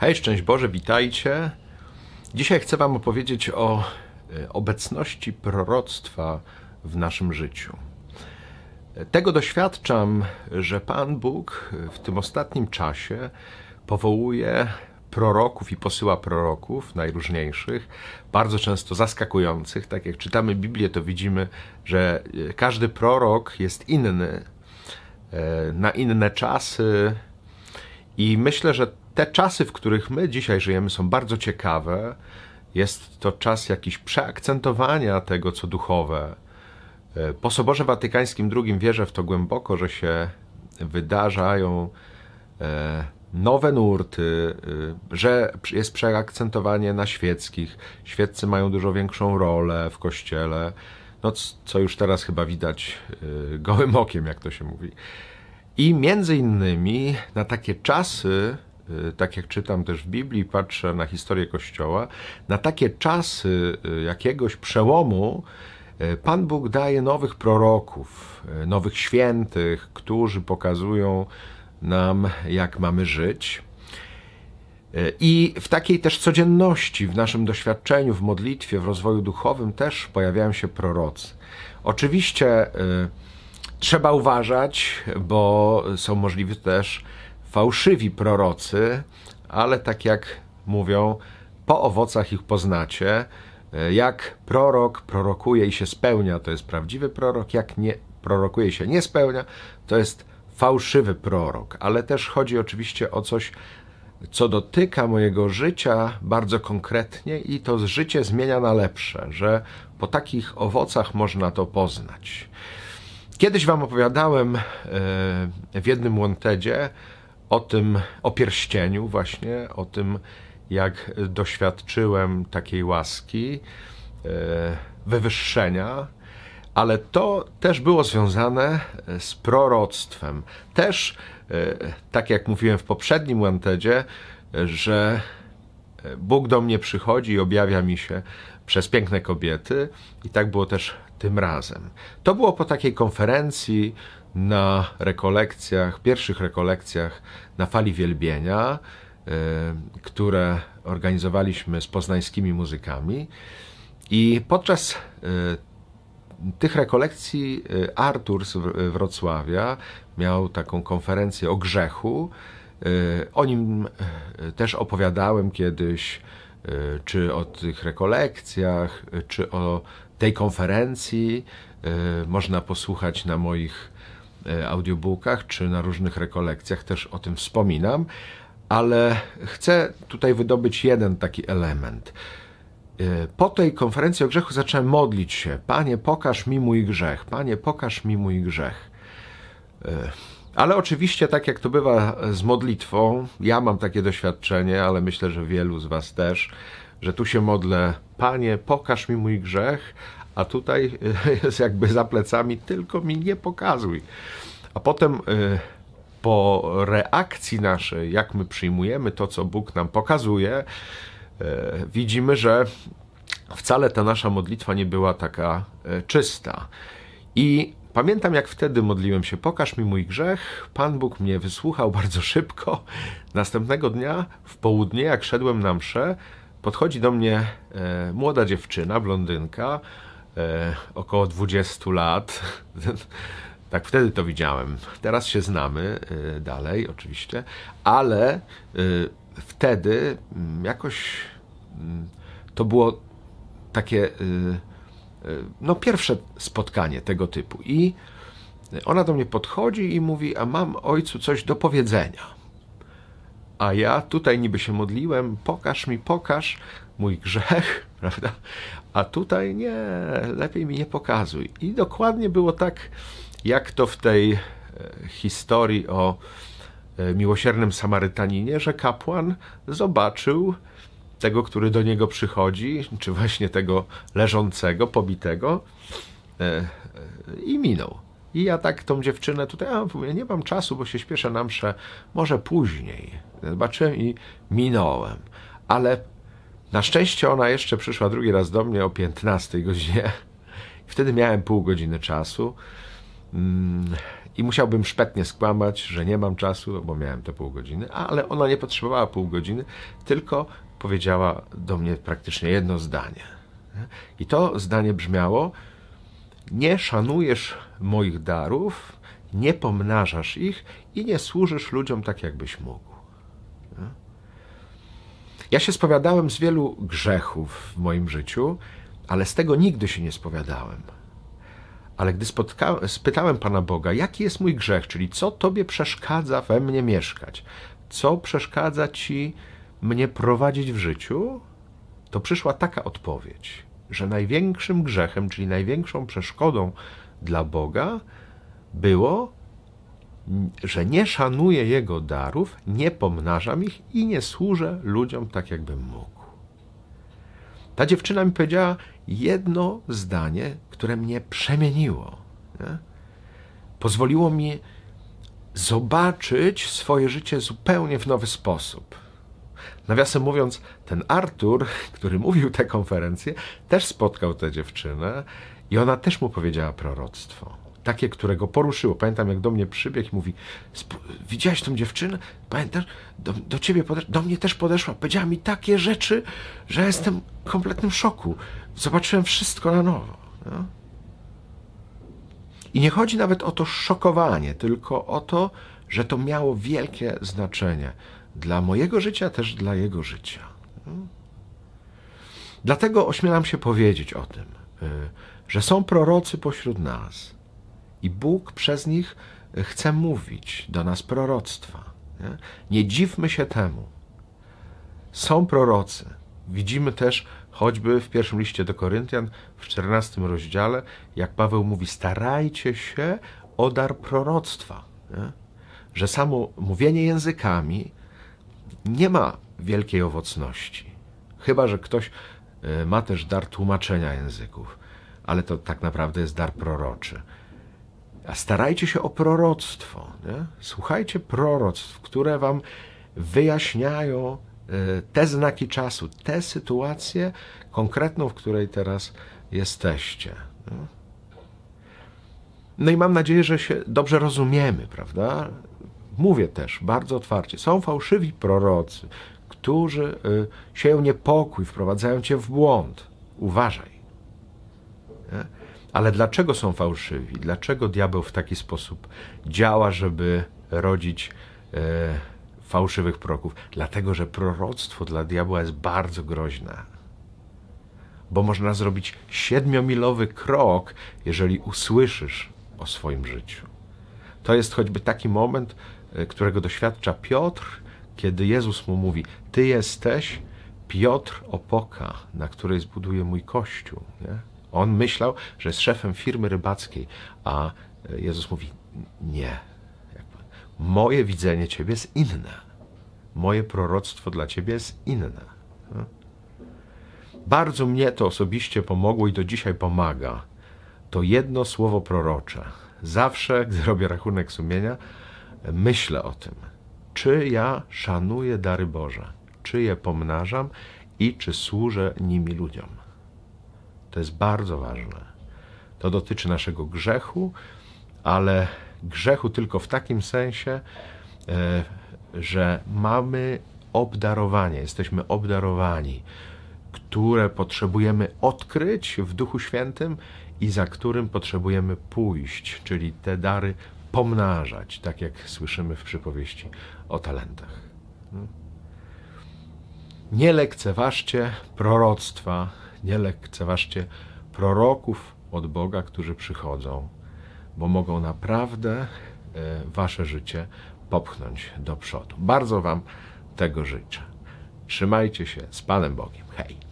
Hej, szczęść Boże, witajcie. Dzisiaj chcę Wam opowiedzieć o e, obecności proroctwa w naszym życiu. Tego doświadczam, że Pan Bóg w tym ostatnim czasie powołuje proroków i posyła proroków najróżniejszych, bardzo często zaskakujących. Tak jak czytamy Biblię, to widzimy, że e, każdy prorok jest inny, e, na inne czasy. I myślę, że te czasy, w których my dzisiaj żyjemy, są bardzo ciekawe. Jest to czas jakiś przeakcentowania tego, co duchowe. E, po Soborze Watykańskim II wierzę w to głęboko, że się wydarzają e, nowe nurty, e, że jest przeakcentowanie na świeckich. Świeccy mają dużo większą rolę w kościele, no co już teraz chyba widać gołym okiem, jak to się mówi. I między innymi na takie czasy, tak jak czytam też w Biblii, patrzę na historię Kościoła, na takie czasy y, jakiegoś przełomu y, Pan Bóg daje nowych proroków, nowych świętych, którzy pokazują nam, jak mamy żyć. I w takiej też codzienności, w naszym doświadczeniu, w modlitwie, w rozwoju duchowym też pojawiają się prorocy. Oczywiście y, trzeba uważać, bo są możliwe też fałszywi prorocy, ale tak jak mówią, po owocach ich poznacie. Jak prorok prorokuje i się spełnia, to jest prawdziwy prorok, jak nie prorokuje się nie spełnia, to jest fałszywy prorok. Ale też chodzi oczywiście o coś, co dotyka mojego życia bardzo konkretnie i to życie zmienia na lepsze, że po takich owocach można to poznać. Kiedyś Wam opowiadałem e, w jednym łątedzie o tym, o pierścieniu właśnie, o tym, jak doświadczyłem takiej łaski, e, wywyższenia, ale to też było związane z proroctwem. Też, e, tak jak mówiłem w poprzednim Wantedzie, że Bóg do mnie przychodzi i objawia mi się przez piękne kobiety, i tak było też tym razem. To było po takiej konferencji na rekolekcjach, pierwszych rekolekcjach na fali wielbienia, e, które organizowaliśmy z poznańskimi muzykami. I podczas e, tych rekolekcji e, Artur z Wrocławia miał taką konferencję o grzechu. O nim też opowiadałem kiedyś, czy o tych rekolekcjach, czy o tej konferencji. Można posłuchać na moich audiobookach czy na różnych rekolekcjach też o tym wspominam, ale chcę tutaj wydobyć jeden taki element. E, po tej konferencji o grzechu zacząłem modlić się: Panie, pokaż mi mój grzech, Panie, pokaż mi mój grzech. E, ale oczywiście, tak jak to bywa z modlitwą, ja mam takie doświadczenie, ale myślę, że wielu z Was też, że tu się modlę: Panie, pokaż mi mój grzech, a tutaj jest jakby za plecami, tylko mi nie pokazuj. A potem y, po reakcji naszej, jak my przyjmujemy to, co Bóg nam pokazuje, y, widzimy, że wcale ta nasza modlitwa nie była taka y, czysta. I pamiętam, jak wtedy modliłem się: Pokaż mi mój grzech. Pan Bóg mnie wysłuchał bardzo szybko. Następnego dnia w południe, jak szedłem na mszę, podchodzi do mnie młoda dziewczyna, blondynka, e, około 20 lat. tak wtedy to widziałem. Teraz się znamy e, dalej, oczywiście, ale e, wtedy mm, jakoś mm, to było takie e, no pierwsze spotkanie tego typu i ona do mnie podchodzi i mówi, a mam ojcu coś do powiedzenia. A ja tutaj niby się modliłem, pokaż mi, pokaż mój grzech, prawda? A tutaj nie, lepiej mi nie pokazuj. I dokładnie było tak, jak to w tej e, historii o e, miłosiernym Samarytaninie, że kapłan zobaczył tego, który do niego przychodzi, czy właśnie tego leżącego, pobitego e, i minął. I ja tak tą dziewczynę tutaj, a mówię, nie mam czasu, bo się śpieszę na mszę, może później. Zobaczyłem i minąłem. Ale na szczęście ona jeszcze przyszła drugi raz do mnie o 15 godzinie. Wtedy miałem pół godziny czasu. Mm, I musiałbym szpetnie skłamać, że nie mam czasu, bo miałem te pół godziny, ale ona nie potrzebowała pół godziny, tylko powiedziała do mnie praktycznie jedno zdanie. I to zdanie brzmiało: Nie szanujesz moich darów, nie pomnażasz ich i nie służysz ludziom tak, jakbyś mógł. Ja się spowiadałem z wielu grzechów w moim życiu, ale z tego nigdy się nie spowiadałem. Ale gdy spytałem Pana Boga, jaki jest mój grzech, czyli co Tobie przeszkadza we mnie mieszkać, co przeszkadza Ci mnie prowadzić w życiu, to przyszła taka odpowiedź, że największym grzechem, czyli największą przeszkodą dla Boga było, że nie szanuję Jego darów, nie pomnażam ich i nie służę ludziom tak, jakbym mógł. Ta dziewczyna mi powiedziała jedno zdanie, które mnie przemieniło. Nie? Pozwoliło mi zobaczyć swoje życie zupełnie w nowy sposób. Nawiasem mówiąc, ten Artur, który mówił tę konferencję, też spotkał tę dziewczynę i ona też mu powiedziała proroctwo. Takie, które go poruszyło. Pamiętam, jak do mnie przybiegł i mówi: Widziałeś tą dziewczynę? Pamiętasz? Do, do ciebie, do mnie też podeszła. Powiedziała mi takie rzeczy, że jestem w kompletnym szoku. Zobaczyłem wszystko na nowo. No? I nie chodzi nawet o to szokowanie, tylko o to, że to miało wielkie znaczenie dla mojego życia, też dla jego życia. No? Dlatego ośmielam się powiedzieć o tym, y, że są prorocy pośród nas i Bóg przez nich chce mówić do nas proroctwa. Nie, nie dziwmy się temu. Są prorocy. Widzimy też choćby w pierwszym liście do Koryntian, w 14 rozdziale, jak Paweł mówi: starajcie się o dar proroctwa. Nie? Że samo mówienie językami nie ma wielkiej owocności. Chyba, że ktoś e, ma też dar tłumaczenia języków, ale to tak naprawdę jest dar proroczy. A starajcie się o proroctwo. Nie? Słuchajcie proroctw, które wam wyjaśniają e, te znaki czasu, tę sytuację konkretną, w której teraz jesteście. Nie? No i mam nadzieję, że się dobrze rozumiemy, prawda? Mówię też bardzo otwarcie. Są fałszywi prorocy, którzy y, sieją niepokój, wprowadzają cię w błąd. Uważaj. Nie? Ale dlaczego są fałszywi? Dlaczego diabeł w taki sposób działa, żeby rodzić e, fałszywych proroków? Dlatego, że proroctwo dla diabła jest bardzo groźne. Bo można zrobić siedmiomilowy krok, jeżeli usłyszysz o swoim życiu. To jest choćby taki moment, którego doświadcza Piotr, kiedy Jezus mu mówi: Ty jesteś Piotr opoka, na której zbuduję mój kościół. Nie? On myślał, że jest szefem firmy rybackiej, a Jezus mówi: Nie. Moje widzenie ciebie jest inne. Moje proroctwo dla ciebie jest inne. Bardzo mnie to osobiście pomogło i do dzisiaj pomaga. To jedno słowo prorocze. Zawsze, gdy robię rachunek sumienia, myślę o tym, czy ja szanuję dary Boże, czy je pomnażam i czy służę nimi ludziom. To jest bardzo ważne. To dotyczy naszego grzechu, ale grzechu tylko w takim sensie, e, że mamy obdarowanie, jesteśmy obdarowani, które potrzebujemy odkryć w Duchu Świętym i za którym potrzebujemy pójść, czyli te dary pomnażać, tak jak słyszymy w przypowieści o talentach. Nie lekceważcie proroctwa, nie lekceważcie proroków od Boga, którzy przychodzą, bo mogą naprawdę e, wasze życie popchnąć do przodu. Bardzo wam tego życzę. Trzymajcie się z Panem Bogiem. Hej!